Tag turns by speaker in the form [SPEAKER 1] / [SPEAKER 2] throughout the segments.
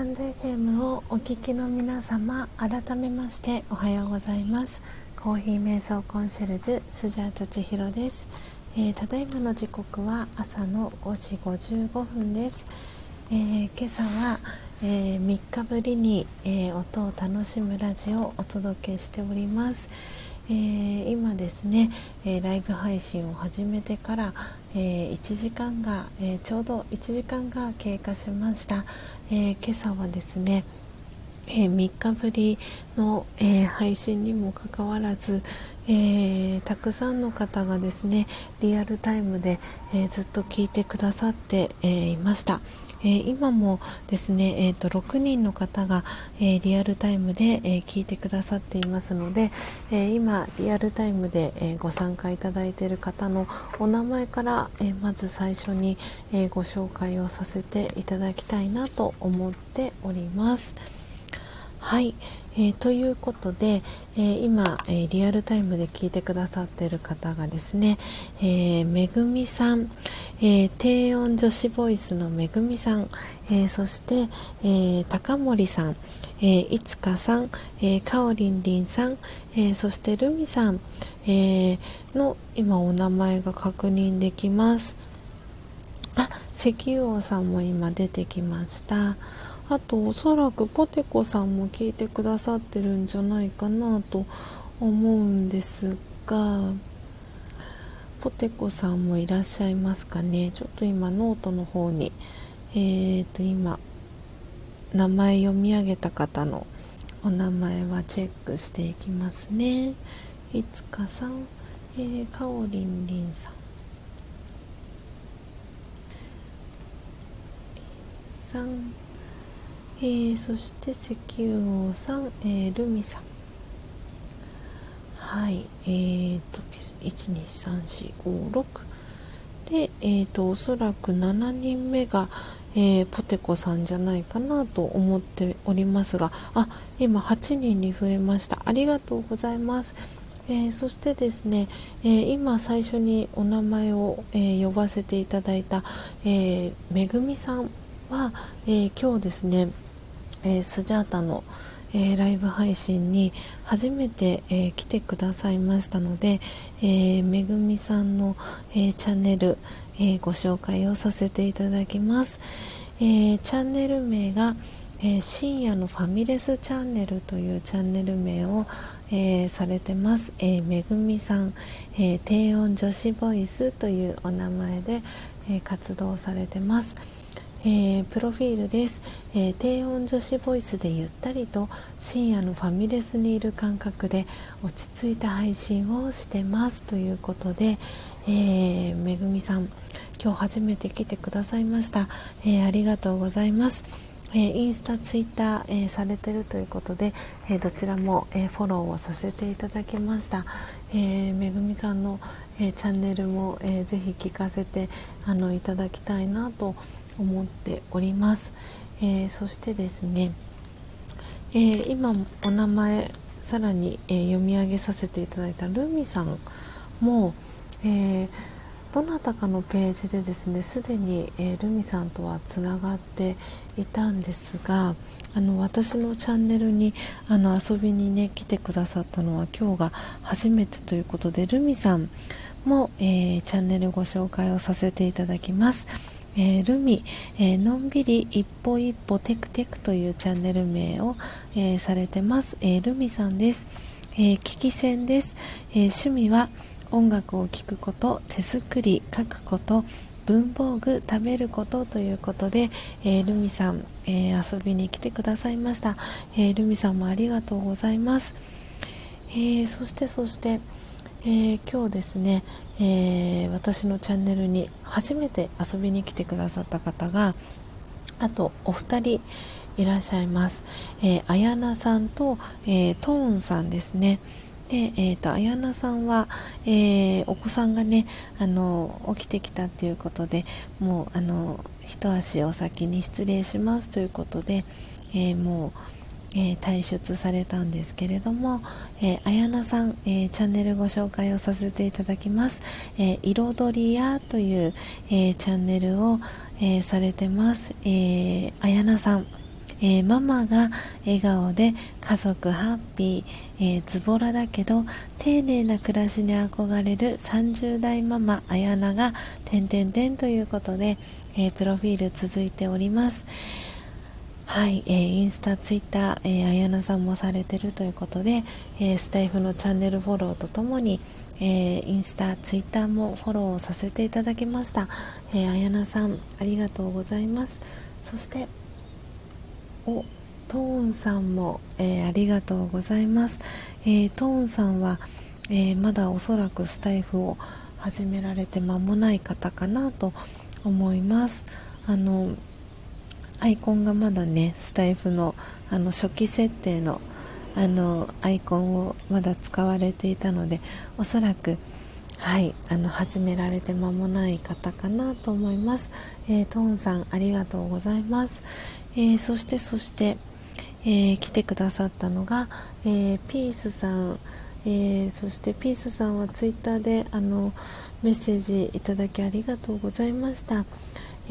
[SPEAKER 1] タンド FM をお聞きの皆様改めましておはようございます。コーヒー瞑想コンシェルジュスジャータ千尋です、えー、ただいまの時刻は朝の5時55分です、えー、今朝は、えー、3日ぶりに、え音を楽しむラジオをお届けしております、えー、今ですね、えー、ライブ配信を始めてから、えー、1時間が、えちょうど1時間が経過しました、え今朝はですね、え3日ぶりの、え配信にもかかわらず、えたくさんの方がですねリアルタイムで、えずっと聞いてくださって、えいました、えー、今もですね、えーと、6人の方が、えー、リアルタイムで、えー、聞いてくださっていますので、え今リアルタイムで、えご参加いただいている方のお名前から、えまず最初に、えご紹介をさせていただきたいなと思っております。はい、えー、ということで、えー、今、えー、リアルタイムで聞いてくださっている方がですね、えめぐみさん、え低音女子ボイスのめぐみさん、えそして、え高森さん、えいつかさん、えかおりんりんさん、えそしてるみさん、えの今お名前が確認できます。あ石油王さんも今出てきました。あとおそらくポテコさんも聞いてくださってるんじゃないかなと思うんですがポテコさんもいらっしゃいますかね。ちょっと今ノートの方にえーと今名前読み上げた方のお名前はチェックしていきますね。いつかさん、えー、かおりんりんさん。さんえー、そして石油王さん、えー、ルミさん。はいえーと123456でえーとおそらく7人目が、えー、ポテコさんじゃないかなと思っておりますが。あ今8人に増えました。ありがとうございます。えー、そしてですね、えー、今最初にお名前を、え、呼ばせていただいた、えめぐみさんは、え今日ですねえー、スジャータの、えー、ライブ配信に初めて、えー、来てくださいましたので、えめぐみさんの、えチャンネル、えご紹介をさせていただきます、えチャンネル名が、え深夜のファミレスチャンネルというチャンネル名を、えされてます、えめぐみさん、え低音女子ボイスというお名前で、え活動されてます。えー、プロフィールです、えー、低音女子ボイスでゆったりと深夜のファミレスにいる感覚で落ち着いた配信をしてます。ということで、えー、めぐみさん今日初めて来てくださいました、えありがとうございます。えー、インスタ、ツイッター、えー、されてるということで、えー、どちらも、えフォローをさせていただきました、えめぐみさんの、えチャンネルも、えー、ぜひ聞かせてあのいただきたいなと思思っております、えー、そしてですね、えー、今お名前さらに、えー、読み上げさせていただいたルミさんも、えどなたかのページでですねすでに、えルミさんとはつながっていたんですがあの私のチャンネルにあの遊びにね来てくださったのは今日が初めてということでルミさんも、えー、チャンネルご紹介をさせていただきます。えー、ルミ、えー、のんびり一歩一歩テクテクというチャンネル名を、えー、されてます、えルミさんです、え聞き戦です、え趣味は音楽を聴くこと手作り書くこと文房具食べることということで、えルミさん、え遊びに来てくださいました、えルミさんもありがとうございます、えそしてそしてえー、今日ですね、えー、私のチャンネルに初めて遊びに来てくださった方があとお二人いらっしゃいます、えー、あやなさんと、えー、トーンさんですね。で、えーと、あやなさんは、えー、お子さんがねあの起きてきたということでもうあの一足お先に失礼しますということで、え、もうえー、退出されたんですけれども、えー、綾菜さん、えー、チャンネルご紹介をさせていただきます、えー、彩り屋という、えチャンネルを、えされてます、えー、綾菜さん、え、ママが笑顔で家族ハッピー、え、ズボラだけど丁寧な暮らしに憧れる30代ママ綾菜が「てんてんてん」ということで、え、プロフィール続いております。はい、えー、インスタ、ツイッター、えー、綾菜さんもされてるということで、えー、スタイフのチャンネルフォローとともに、えー、インスタ、ツイッターもフォローさせていただきました。えー、綾菜さん、ありがとうございます。そして、おトーンさんも、え、ありがとうございます、え、トーンさんは、え、まだおそらくスタイフを始められて間もない方かなと思いますあのアイコンがまだねスタイフのあの初期設定のあのアイコンをまだ使われていたのでおそらくはいあの始められて間もない方かなと思います、えー、トーンさんありがとうございます、えー、そしてそして、えー、来てくださったのが、えピースさん、えそしてピースさんはツイッターであのメッセージいただきありがとうございました、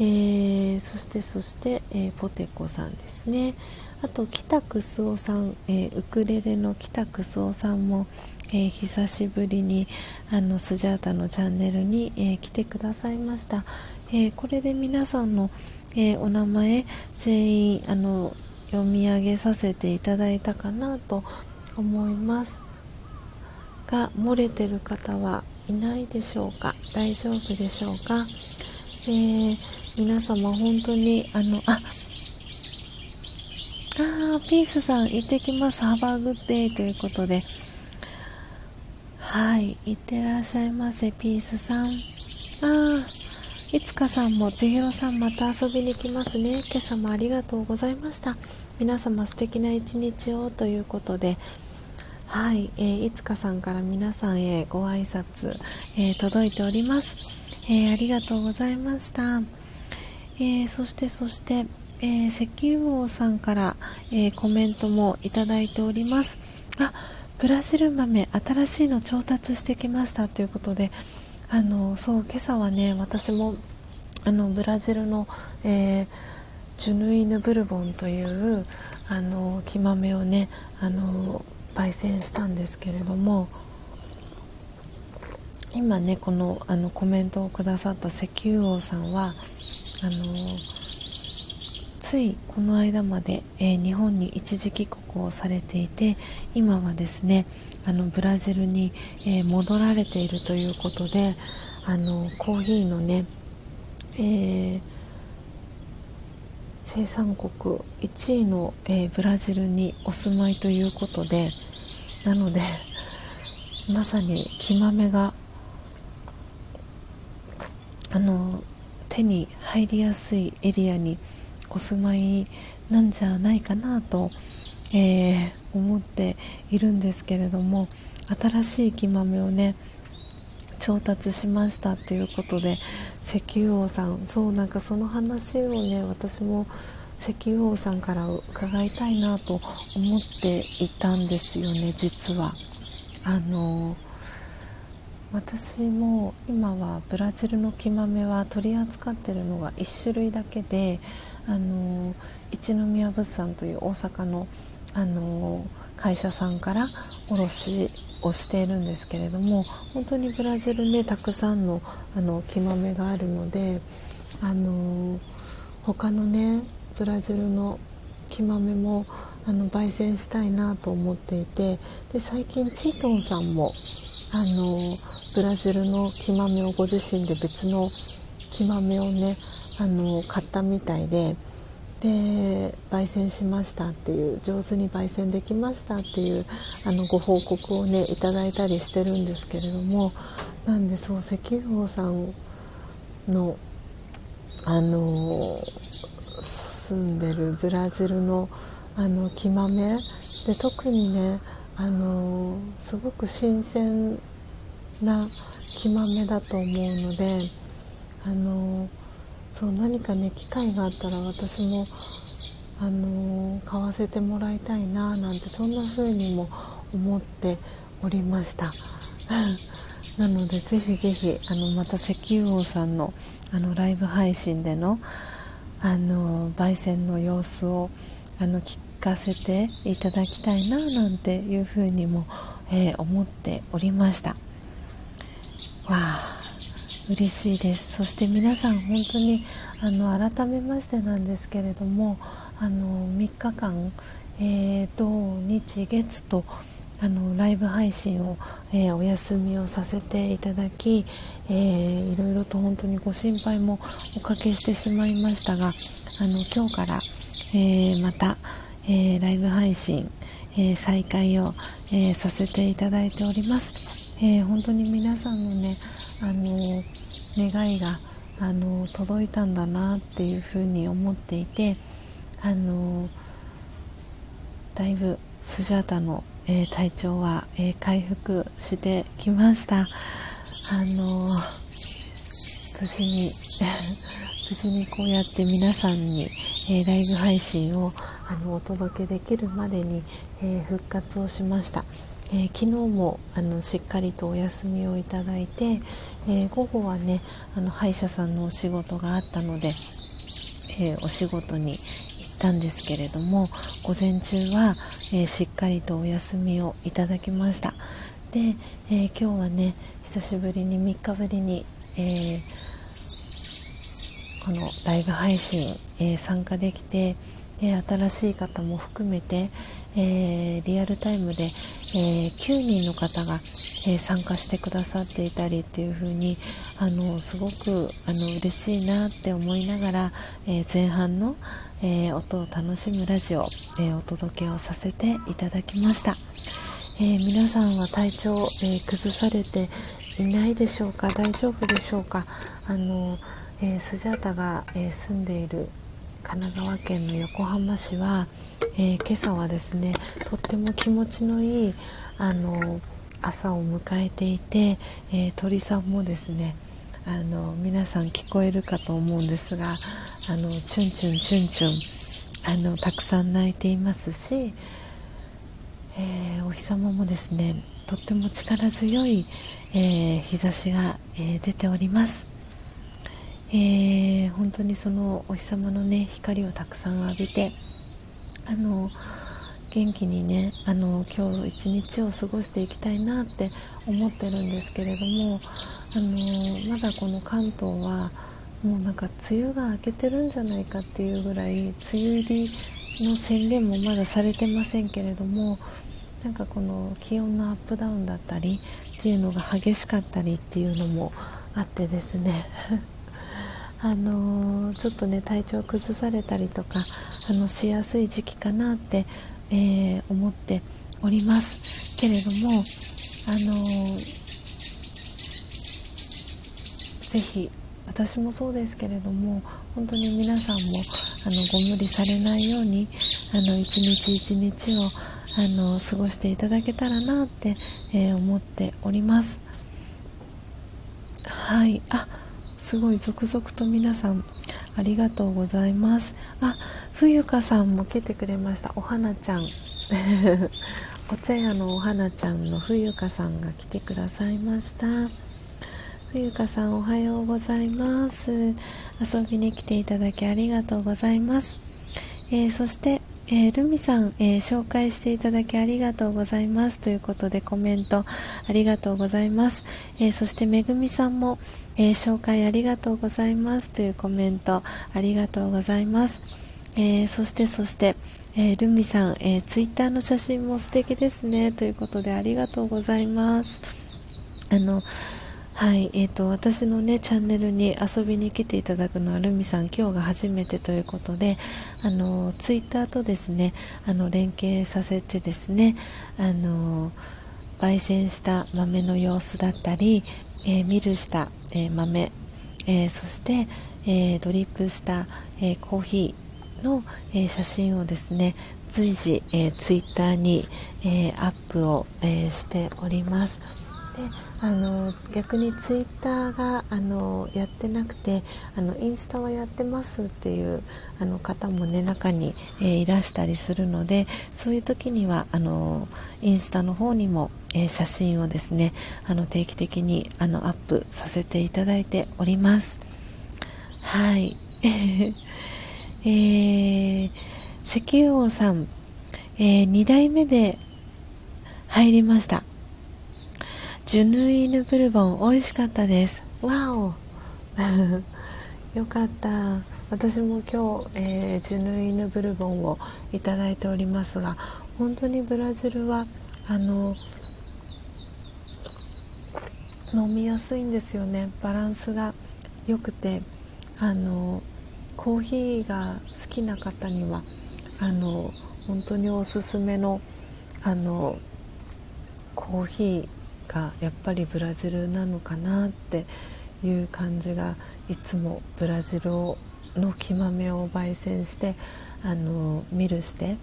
[SPEAKER 1] えそしてそして、えポテコさんですね。あと北くすおさん、えウクレレの北くすおさんも、え、久しぶりにあのスジャータのチャンネルに、え、来てくださいました、え、これで皆さんの、えお名前全員あの読み上げさせていただいたかなと思います。が漏れてる方はいないでしょうか？大丈夫でしょうか、え皆様本当にあのああピースさん行ってきます。ハバーグッデイということで。はいいってらっしゃいませピースさん。ああいつかさんも千尋さんまた遊びに来ますね。今朝もありがとうございました。皆様素敵な一日をということで。はい、えー、いつかさんから皆さんへご挨拶、えー、届いております、えー、ありがとうございました、えそしてそしてえ石油王さんから、えコメントもいただいております。あブラジル豆新しいの調達してきました。ということであのそう今朝はね私もあのブラジルの、えー、ジュヌイヌブルボンというあの木豆をねあの焙煎したんですけれども今ねこのあのコメントをくださった石油王さんはあのついこの間まで、えー、日本に一時帰国をされていて今はですねあのブラジルに、えー、戻られているということであのコーヒーのね、えー、生産国1位の、えブラジルにお住まいということでなのでまさに木豆があの手に入りやすいエリアにお住まいなんじゃないかなと、えー、思っているんですけれども新しい木豆をね調達しましたということで石油王さんそうなんかその話をね私も石油王さんから伺いたいなと思っていたんですよね実は。あの私も今はブラジルの木豆は取り扱ってるのが1種類だけであの一宮物産という大阪のあの会社さんから卸をしているんですけれども本当にブラジルでたくさんのあの木豆があるのであの他のねブラジルの木豆もあの焙煎したいなと思っていてで最近チートンさんもあのブラジルの木豆をご自身で別の木豆をねあの買ったみたいでで焙煎しましたっていう上手に焙煎できましたっていうあのご報告をねいただいたりしてるんですけれどもなんでそう石油王さんのあの住んでるブラジルのあの木豆で特にねあのすごく新鮮な木豆だと思うのであのそう何かね機会があったら私もあの買わせてもらいたいななんてそんな風にも思っておりました。なのでぜひぜひあのまた石油王さんのあのライブ配信でのあの焙煎の様子をあの聞かせていただきたいななんていうふうにも、えー、思っておりました。あ嬉しいです。そして皆さん本当にあの改めましてなんですけれどもあの3日間、えー、土日月とあのライブ配信を、えー、お休みをさせていただき、えー、いろいろと本当にご心配もおかけしてしまいましたがあの今日から、えー、また、えライブ配信、え再開を、えさせていただいております、え本当に皆さんのねあの願いがあの届いたんだなっていうふうに思っていてあのだいぶスジャータのえ、体調は、え、回復してきました。あの無事に 無事にこうやって皆さんに、え、ライブ配信をあのお届けできるまでに、え復活をしました、え昨日もあのしっかりとお休みをいただいて、え午後はねあの歯医者さんのお仕事があったので、えお仕事に行ったんですけれども午前中は、え、しっかりとお休みをいただきました。で、え、今日はね久しぶりに3日ぶりに、え、このライブ配信、え参加できてで新しい方も含めて、えリアルタイムで、え9人の方が、え参加してくださっていたりっていう風にあのすごくあの嬉しいなって思いながら、え前半のえ、音を楽しむラジオ、え、お届けをさせていただきました、え、皆さんは体調、え崩されていないでしょうか？大丈夫でしょうか？あの、えスジャータが、え住んでいる神奈川県の横浜市は、え今朝はですねとっても気持ちのいいあの朝を迎えていて、え鳥さんもですねあの皆さん聞こえるかと思うんですがあのチュンチュンチュンチュンあのたくさん泣いていますし、えー、お日様もですねとっても力強い、えー、日差しが、えー、出ております、え本当にそのお日様のね光をたくさん浴びてあの元気にねあの今日一日を過ごしていきたいなって思ってるんですけれどもあのまだこの関東はもうなんか梅雨が明けてるんじゃないかっていうぐらい梅雨入りの宣言もまだされてませんけれどもなんかこの気温のアップダウンだったりっていうのが激しかったりっていうのもあってですね。あの、ちょっとね体調崩されたりとかあのしやすい時期かなって、えー、思っております。けれどもあのーぜひ私もそうですけれども本当に皆さんもあのご無理されないようにあの一日一日をあの過ごしていただけたらなって、えー、思っております。はい。あすごい続々と皆さんありがとうございます。あ冬香さんも来てくれました。お花ちゃん。お茶屋のお花ちゃんの冬香さんが来てくださいました。冬香さんおはようございます。遊びに来ていただきありがとうございます、えー、そして、えー、ルミさん、えー、紹介していただきありがとうございます。ということでコメントありがとうございます、えそしてめぐみさんも、え紹介ありがとうございます。というコメントありがとうございます、えそしてそしてえー、ルミさん、えー、ツイッターの写真も素敵ですね。ということでありがとうございます。あのはい、えーと、私の、ね、チャンネルに遊びに来ていただくのはルミさん今日が初めてということであのツイッターとですねあの連携させてですねあの焙煎した豆の様子だったり、えー、ミルした、えー、豆、えー、そして、えドリップした、えコーヒーの、え写真をですね随時、えツイッターに、えアップを、えしております。であの逆にツイッターがあのやってなくてあのインスタはやってますっていうあの方も、ね、中に、えー、いらしたりするのでそういう時にはあのインスタの方にも、えー、写真をですねあの定期的にあのアップさせていただいております。はい、えー石油王さん、えー、2代目で入りました。ジュヌイヌブルボン美味しかったです。わお。よかった。私も今日、えー、ジュヌイヌブルボンをいただいておりますが本当にブラジルはあの飲みやすいんですよね。バランスが良くて。あのコーヒーが好きな方にはあの本当におすすめのあのコーヒーがやっぱりブラジルなのかなっていう感じがいつもブラジルの木豆を焙煎してあのミルして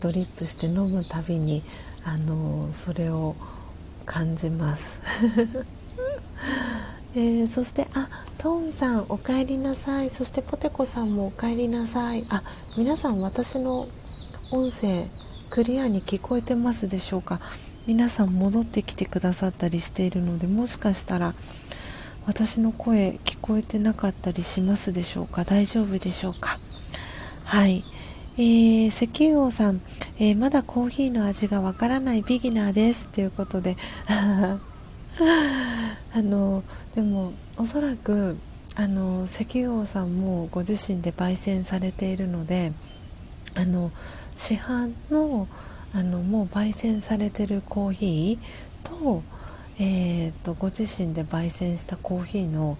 [SPEAKER 1] ドリップして飲むたびにあのそれを感じます。えー、そしてあトーンさんおかえりなさい。そしてポテコさんもおかえりなさい。あ皆さん私の音声クリアに聞こえてますでしょうか？皆さん戻ってきてくださったりしているのでもしかしたら私の声聞こえてなかったりしますでしょうか？大丈夫でしょうか？はい。えー、石油王さん、えー、まだコーヒーの味がわからないビギナーですということで あのでもおそらくあの石油王さんもご自身で焙煎されているのであの市販のあのもう焙煎されているコーヒーと,、えーと、ご自身で焙煎したコーヒーの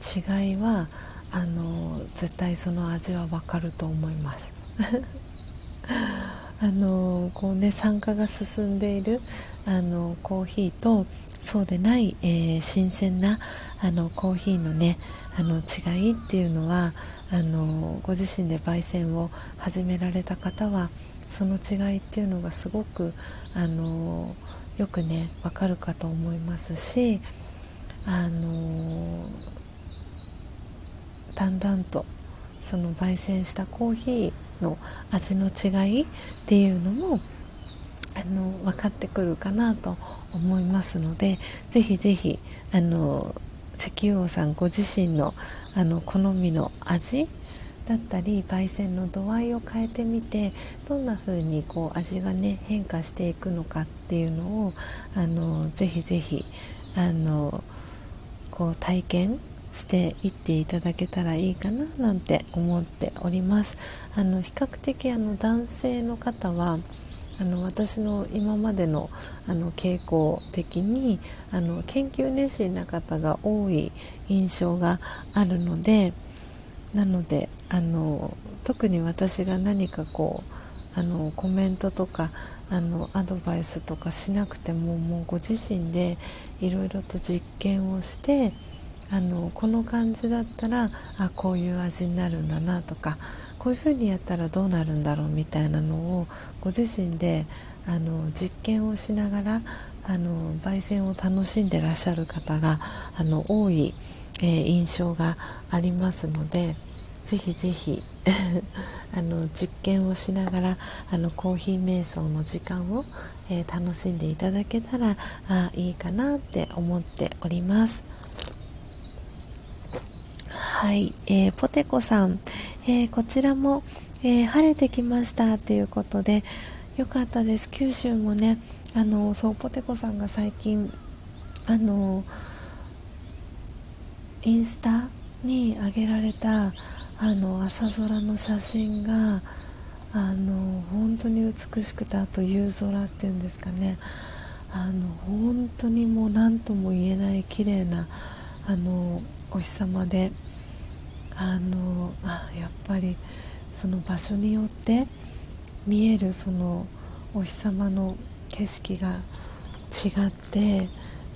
[SPEAKER 1] 違いはあの絶対その味は分かると思います。あのこうね酸化が進んでいるあのコーヒーとそうでない、えー、新鮮なあのコーヒーのねあの違いっていうのはあのご自身で焙煎を始められた方はその違いっていうのがすごくあのよくねわかるかと思いますしあのだんだんとその焙煎したコーヒーの味の違いっていうのもあの分かってくるかなと思いますのでぜひぜひあの石油王さんご自身のあの好みの味だったり焙煎の度合いを変えてみてどんな風にこう味がね変化していくのかっていうのをあのぜひぜひあのこう体験していっていただけたらいいかななんて思っております。あの比較的あの男性の方はあの私の今までのあの傾向的にあの研究熱心な方が多い印象があるのでなのであの特に私が何かこうあのコメントとかあのアドバイスとかしなくてももうご自身でいろいろと実験をしてあのこの感じだったらあこういう味になるんだなとかこういう風にやったらどうなるんだろうみたいなのをご自身であの実験をしながらあの焙煎を楽しんでらっしゃる方があの多い、えー、印象がありますのでぜひぜひ あの実験をしながらあのコーヒー瞑想の時間を、えー、楽しんでいただけたらあいいかなって思っております。はい、えー、ポテコさん、えー、こちらも、えー、晴れてきました。ということでよかったです。九州もねあのそうポテコさんが最近あのインスタに上げられたあの朝空の写真があの本当に美しくてあと夕空っていうんですかね。あの本当にもう何とも言えない綺麗なあのお日様であのあやっぱりその場所によって見えるそのお日様の景色が違って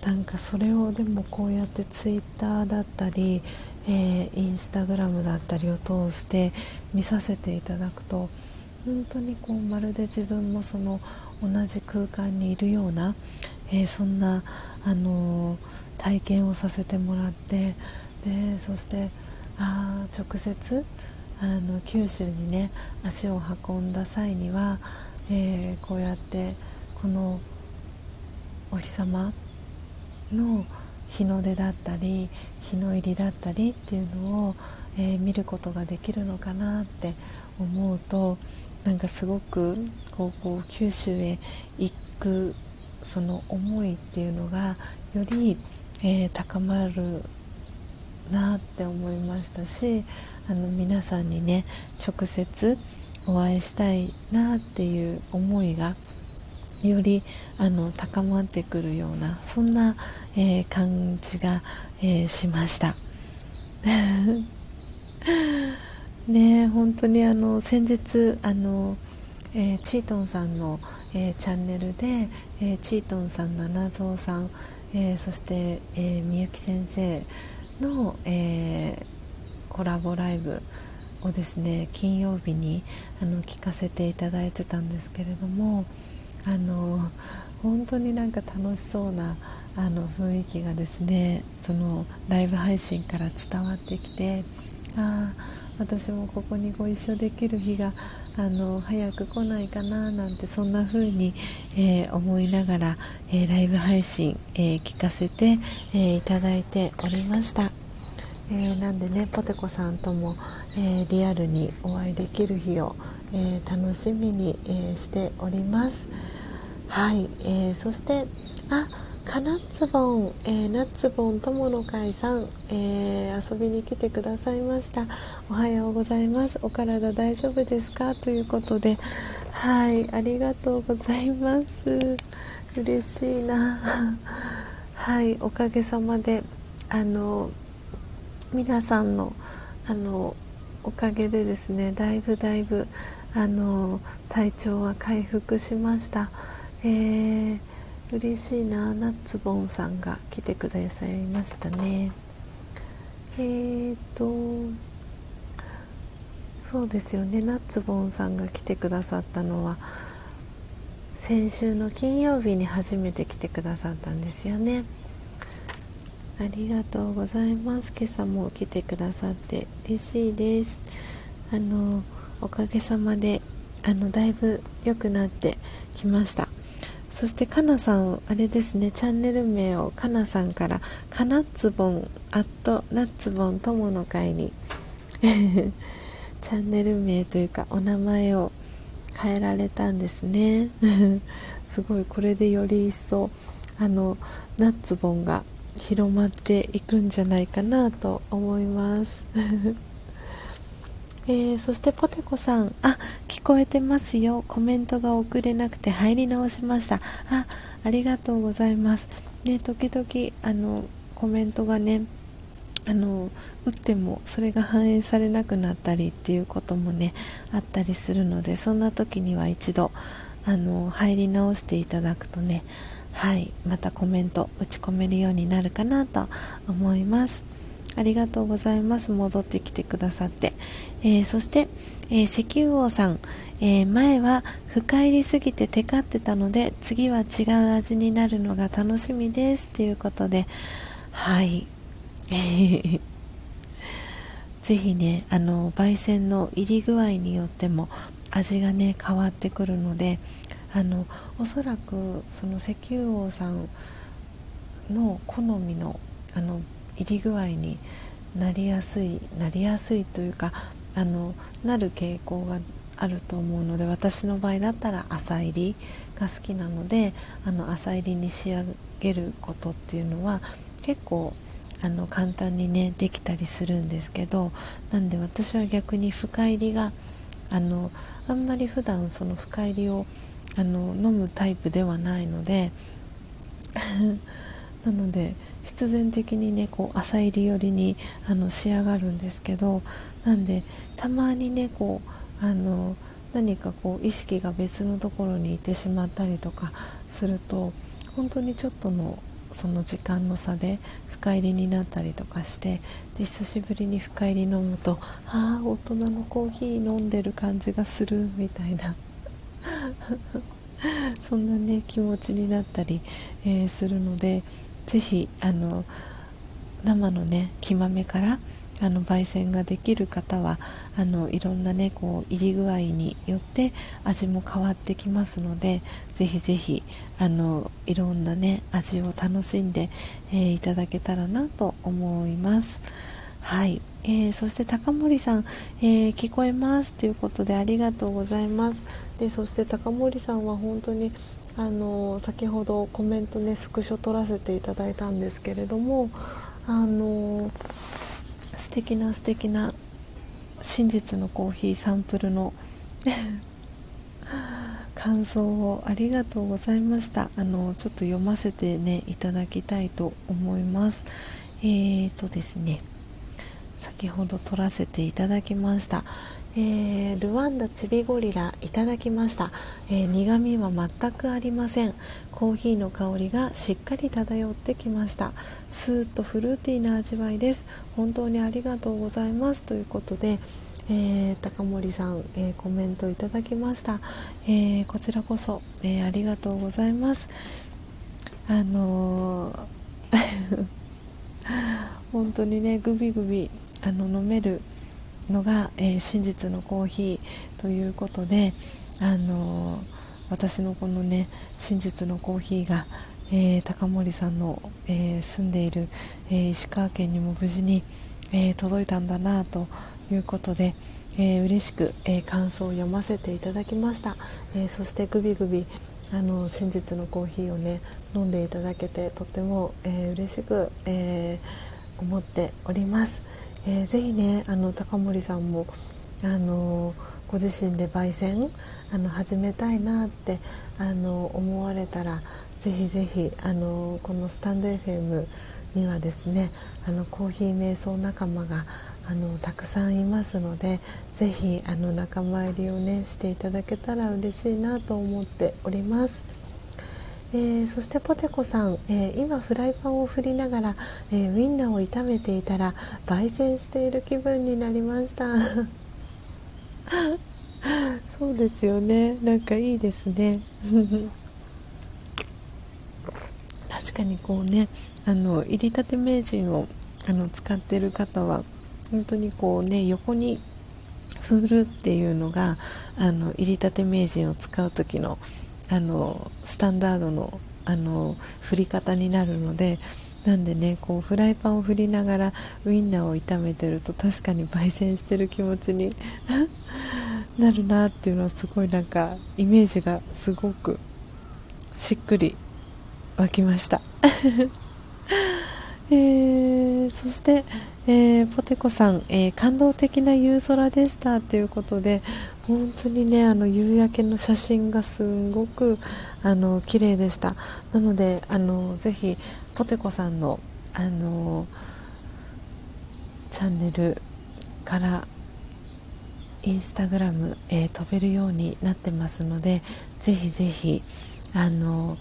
[SPEAKER 1] なんかそれをでもこうやってツイッターだったり、えー、インスタグラムだったりを通して見させていただくと本当にこうまるで自分もその同じ空間にいるような、えー、そんな、あのー、体験をさせてもらってでそしてあ直接？あの九州にね足を運んだ際には、えー、こうやってこのお日様の日の出だったり日の入りだったりっていうのを、えー、見ることができるのかなって思うとなんかすごくこうこう九州へ行くその思いっていうのがより、えー、高まるなって思いましたしあの皆さんにね直接お会いしたいなっていう思いがよりあの高まってくるようなそんな、えー、感じが、えー、しました。ね本当にあの先日あの、えー、チートンさんの、えチャンネルで、えチートンさん七蔵さん、えそして、えみゆき先生の、えコラボライブをですね金曜日にあの聞かせていただいてたんですけれどもあの本当になんか楽しそうなあの雰囲気がですねそのライブ配信から伝わってきてああ私もここにご一緒できる日があの早く来ないかななんてそんな風に、えー、思いながら、えー、ライブ配信、えー、聞かせて、えいただいておりました、えなんでねポテコさんとも、えリアルにお会いできる日を、え楽しみに、えしております。はい、えー、そしてあかなつぼん、えー、ナッツボン友の会さん、えー、遊びに来てくださいました。おはようございます。お体大丈夫ですか？ということではいありがとうございます。嬉しいな。はいおかげさまであの皆さんのあのおかげでですねだいぶだいぶあの体調は回復しました。えー、嬉しいなナッツボンさんが来てくださいましたね。えーとそうですよね。ナッツボンさんが来てくださったのは先週の金曜日に初めて来てくださったんですよね。ありがとうございます。今朝も来てくださって嬉しいです。あのおかげさまであのだいぶ良くなってきました。そしてかなさんあれですねチャンネル名をかなさんからかなつぼんアットナッツボン友の会に チャンネル名というかお名前を変えられたんですね。すごいこれでより一層あのナッツボンが広まっていくんじゃないかなと思います。えー、そしてポテコさん、あ、聞こえてますよ。コメントが送れなくて入り直しました。あ、ありがとうございます。ね、時々、あの、コメントがね、あの、打ってもそれが反映されなくなったりっていうこともね、あったりするので、そんな時には一度、あの、入り直していただくとね、はい、またコメント打ち込めるようになるかなと思います。ありがとうございます戻ってきてくださって、えー、そして、えー、石油王さん、えー、前は深入りすぎてテカってたので次は違う味になるのが楽しみですということで。はい。ぜひねあの焙煎の入り具合によっても味がね変わってくるのであのおそらくその石油王さんの好みのあの入り具合になりやすいなりやすいというかあのなる傾向があると思うので私の場合だったら朝入りが好きなのであの朝入りに仕上げることっていうのは結構あの簡単にねできたりするんですけどなんで私は逆に深入りがあのあんまり普段その深入りをあの飲むタイプではないので なので必然的にねこう浅入り寄りにあの仕上がるんですけどなんでたまにねこうあの何かこう意識が別のところにいてしまったりとかすると本当にちょっとのその時間の差で深入りになったりとかしてで久しぶりに深入り飲むとああ大人のコーヒー飲んでる感じがするみたいな。そんなね気持ちになったり、えー、するのでぜひあの生のね木豆からあの焙煎ができる方はあのいろんなねこう入り具合によって味も変わってきますのでぜひぜひあのいろんなね味を楽しんで、えー、いただけたらなと思います。はい、えー、そして高森さん、えー、聞こえますということでありがとうございます。でそして高森さんは本当にあの先ほどコメントねスクショ取らせていただいたんですけれどもあの敵な素敵な真実のコーヒーサンプルの 感想をありがとうございました。あのちょっと読ませてねいただきたいと思います。えーとですね先ほど撮らせていただきました、えー、ルワンダチビゴリラいただきました、えー、苦味は全くありません。コーヒーの香りがしっかり漂ってきました。スーッとフルーティーな味わいです。本当にありがとうございます。ということでえー、高森さん、え、コメントいただきました、え、こちらこそ、えありがとうございます。あの 本当にねグビグビあの飲めるのが、え真実のコーヒーということであの私のこのね真実のコーヒーが、え高森さんの、え住んでいる、え石川県にも無事に、え届いたんだなということで、えー、嬉しく、えー、感想を読ませていただきました、えー、そしてグビグビあの真実のコーヒーをね飲んでいただけてとても、えー、嬉しく、えー、思っております、えー、ぜひねあの高森さんもあのご自身で焙煎あの始めたいなってあの思われたらぜひぜひあのこのスタンド FM にはですねあのコーヒー瞑想仲間があのたくさんいますのでぜひあの仲間入りをねしていただけたら嬉しいなと思っております。えー、そしてポテコさん、えー、今フライパンを振りながら、えー、ウインナーを炒めていたら焙煎している気分になりました。そうですよね。なんかいいですね。確かにこうねあの入りたて名人をあの使ってる方は本当にこうね横に振るっていうのがあの入りたて名人を使う時のあのスタンダードのあの振り方になるのでなんでねこうフライパンを振りながらウインナーを炒めてると確かに焙煎してる気持ちに なるなっていうのはすごいなんかイメージがすごくしっくり湧きました。えー、そして、えー、ポテコさん、えー、感動的な夕空でしたということで本当にねあの夕焼けの写真がすごくあの綺麗でした。なのであのぜひポテコさんのあのチャンネルからインスタグラム、え、飛べるようになってますのでぜひぜひあの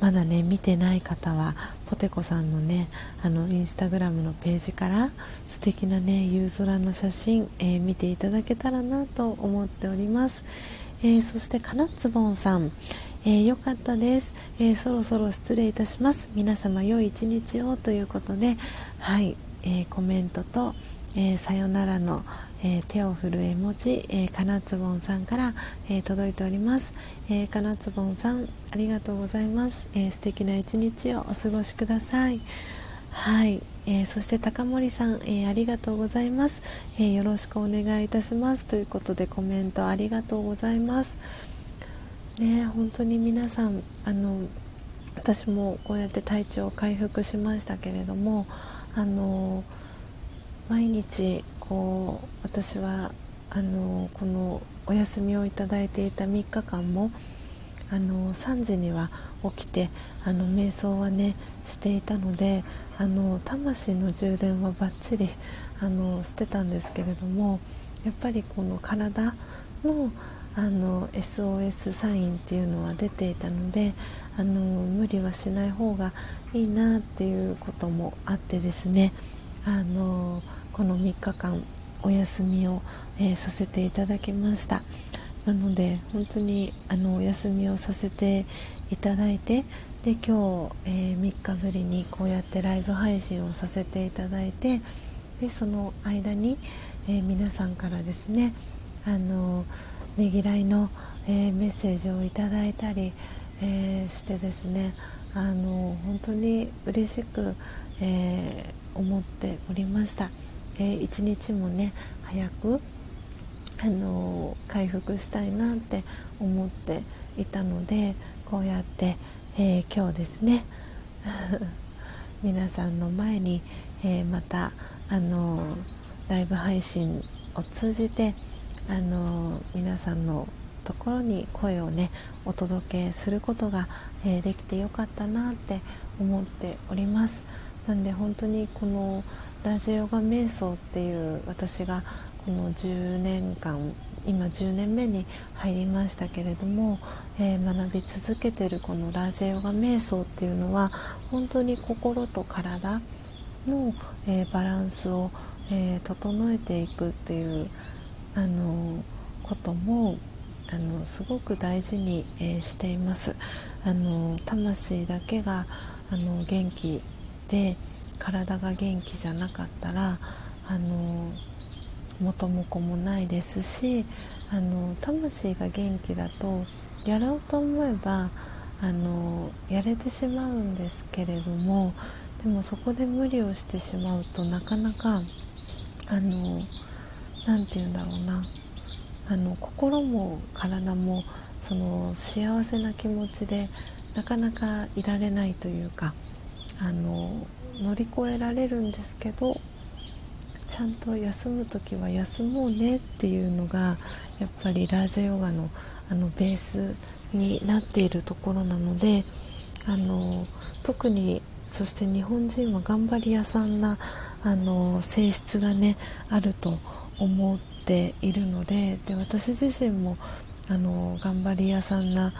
[SPEAKER 1] まだね見てない方はポテコさんのねあのインスタグラムのページから素敵なね夕空の写真、えー、見ていただけたらなと思っております、えー、そしてかなつぼんさん。えー、よかったです、えー、そろそろ失礼いたします。皆様良い一日をということではい、えー、コメントと、えさよならの、えー、手を振る絵文字、えー、かなつぼんさんから、えー、届いております、えー、かなつぼんさんありがとうございます、えー、素敵な一日をお過ごしください。はい、えー、そして高森さん、えー、ありがとうございます、えー、よろしくお願いいたします。ということでコメントありがとうございます。ね本当に皆さんあの私もこうやって体調を回復しましたけれどもあの毎日こう私はあのこのお休みをいただいていた3日間もあの3時には起きてあの瞑想はねしていたのであの魂の充電はバッチリあのしてたんですけれどもやっぱりこの体のあの SOS サインっていうのは出ていたのであの無理はしない方がいいなっていうこともあってですねあのこの3日間お休みを、えー、させていただきました。なので本当にあのお休みをさせていただいてで今日、えー、3日ぶりにこうやってライブ配信をさせていただいてでその間に、えー、皆さんからですねあのねぎらいの、えメッセージをいただいたり、えしてですねあの本当に嬉しく、え思っておりました。えー、一日もね早く、あの回復したいなって思っていたのでこうやって、えー、今日ですね 皆さんの前に、え、また、あのライブ配信を通じて、あの皆さんのところに声をねお届けすることが、えー、できてよかったなって思っておりますなんで本当にこのラジオガ瞑想っていう私がこの10年間今10年目に入りましたけれども、えー、学び続けてるこのラジオガ瞑想っていうのは本当に心と体の、えー、バランスを、えー、整えていくっていうあのこともあのすごく大事に、え、しています。あの魂だけがあの元気で体が元気じゃなかったらあの元も子もないですしあの魂が元気だとやろうと思えばあのやれてしまうんですけれどもでもそこで無理をしてしまうとなかなかあの何て言うんだろうなあの心も体もその幸せな気持ちでなかなかいられないというかあの乗り越えられるんですけどちゃんと休む時は休もうねっていうのがやっぱりラージャヨガのあのベースになっているところなのであの特にそして日本人は頑張り屋さんなあの性質がねあると思っているのでで私自身もあの頑張り屋さんな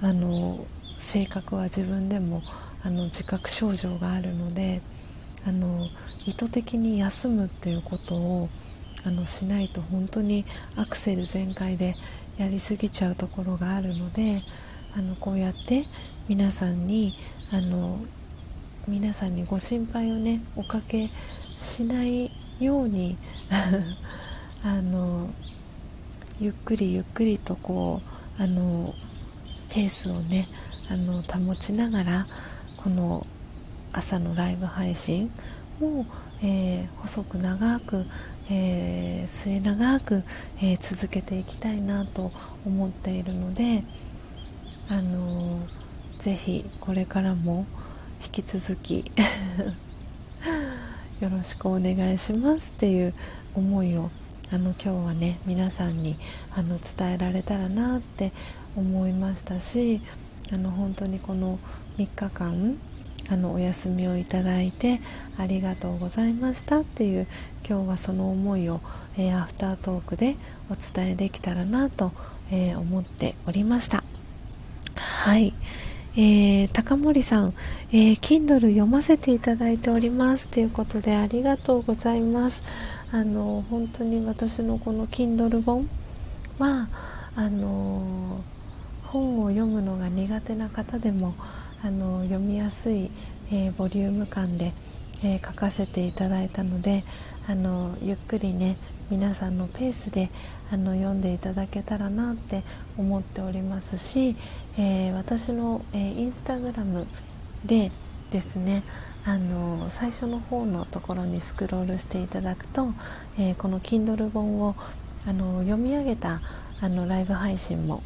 [SPEAKER 1] あの性格は自分でもあの自覚症状があるのであの意図的に休むっていうことをあのしないと本当にアクセル全開でやりすぎちゃうところがあるのであのこうやって皆さんにあの皆さんにご心配をねおかけしないように あのゆっくりゆっくりとこうあのペースをねあの保ちながらこの朝のライブ配信も、えー、細く長く、えー、末長く、えー、続けていきたいなと思っているので、あのー、ぜひこれからも引き続き よろしくお願いしますっていう思いをあの今日はね皆さんにあの伝えられたらなって思いましたしあの本当にこの3日間あのお休みをいただいてありがとうございましたっていう今日はその思いを、えー、アフタートークでお伝えできたらなと、えー、思っておりました。はい、えー、高森さん、え Kindle 読ませていただいておりますということでありがとうございます。あの本当に私のこの Kindle 本はあの本を読むのが苦手な方でもあの読みやすい、えー、ボリューム感で、えー、書かせていただいたのであのゆっくりね皆さんのペースであの読んでいただけたらなって思っておりますし、えー、私の、えー、インスタグラムでですねあの最初の方のところにスクロールしていただくと、えー、この Kindle 本をあの読み上げたあのライブ配信も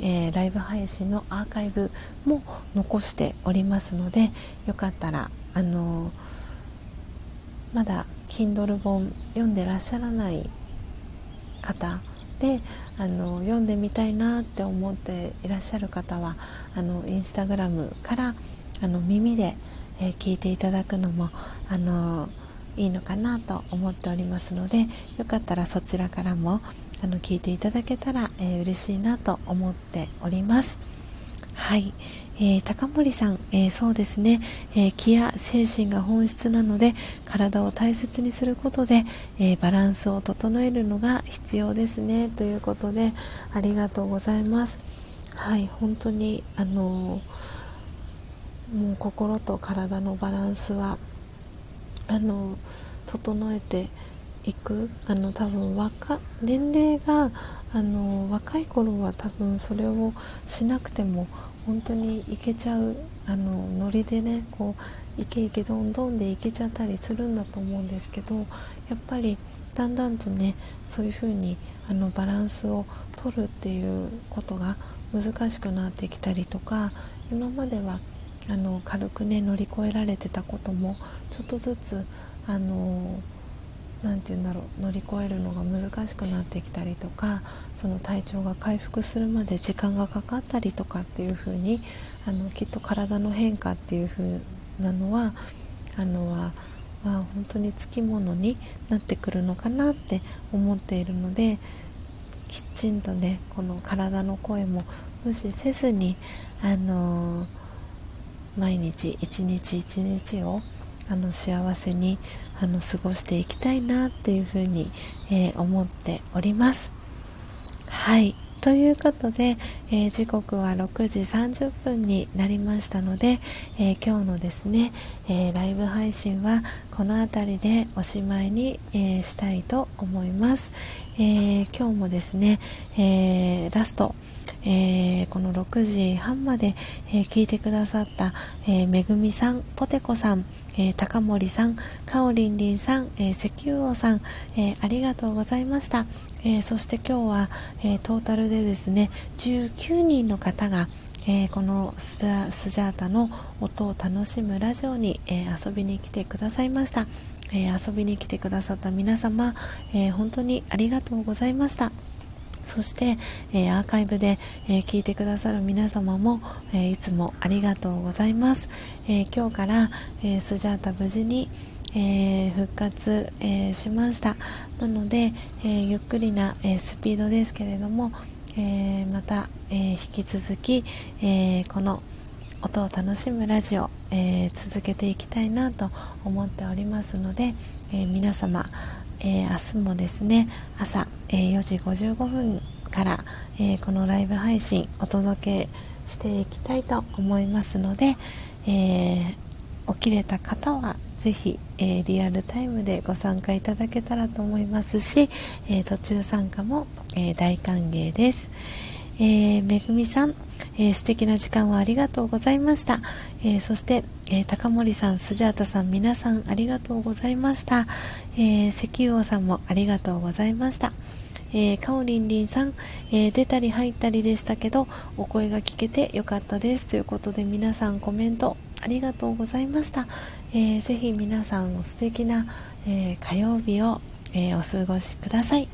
[SPEAKER 1] えー、ライブ配信のアーカイブも残しておりますのでよかったら、あのー、まだ Kindle 本読んでらっしゃらない方で、あのー、読んでみたいなって思っていらっしゃる方はあのインスタグラムからあの耳で、え聞いていただくのも、あのいいのかなと思っておりますのでよかったらそちらからもあの聞いていただけたら、えー、嬉しいなと思っております。はい、えー、高森さん、えー、そうですね、えー、気や精神が本質なので体を大切にすることで、えバランスを整えるのが必要ですね。ということでありがとうございます。はい。本当にあのもう心と体のバランスはあの整えていく？あの多分若年齢があの若い頃は多分それをしなくても本当にいけちゃうあのノリでねこうイケイケどんどんでいけちゃったりするんだと思うんですけどやっぱりだんだんとねそういう風にあにバランスを取るっていうことが難しくなってきたりとか今まではあの軽くね乗り越えられてたこともちょっとずつあの何て言うんだろう乗り越えるのが難しくなってきたりとかその体調が回復するまで時間がかかったりとかっていう風にあにきっと体の変化っていう風なのはあのはは本当につきものになってくるのかなって思っているのできちんとねこの体の声も無視せずにあのー、毎日一日一日をあの幸せにあの過ごしていきたいなっていうふうに、えー、思っております。はいということで、えー、時刻は6時30分になりましたので、えー、今日のですね、えー、ライブ配信はこの辺りでおしまいに、えしたいと思います、え今日もですね、えラストえー、この6時半まで、えー、聞いてくださった、えー、めぐみさん、ポテコさん、えー、高森さん、かおりんりんさん、え石油王さん、えありがとうございました、えそして今日は、えトータルでですね19人の方が、えこのスジャータの音を楽しむラジオに、え遊びに来てくださいました、え遊びに来てくださった皆様、え本当にありがとうございました。そして、え、アーカイブで、え、聞いてくださる皆様も、え、いつもありがとうございます、え今日から、えスジャータ無事に、えー復活、えしました。なので、えゆっくりな、えスピードですけれども、えまた、え引き続き、えこの音を楽しむラジオ、え続けていきたいなと思っておりますので、え皆様え、明日もですね朝、えー、4時55分から、え、このライブ配信お届けしていきたいと思いますので、え起きれた方はぜひ、えリアルタイムでご参加いただけたらと思いますし、え途中参加も、え大歓迎です。えめぐみさん、えー、素敵な時間をありがとうございました、えー、そして、えー、高森さん、スジャータさん皆さんありがとうございました、え石油王さんもありがとうございました。えー、かおりんりんさん、えー、出たり入ったりでしたけどお声が聞けてよかったです。ということで皆さんコメントありがとうございました、えー、ぜひ皆さん素敵な、え火曜日を、えお過ごしください。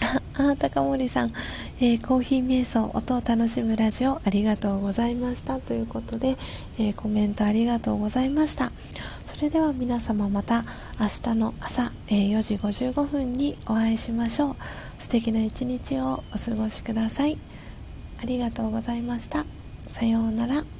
[SPEAKER 1] あ高森さん、えー、コーヒー瞑想音を楽しむラジオありがとうございました。ということで、えー、コメントありがとうございました。それでは皆様また明日の朝、えー、4時55分にお会いしましょう。素敵な一日をお過ごしください。ありがとうございました。さようなら。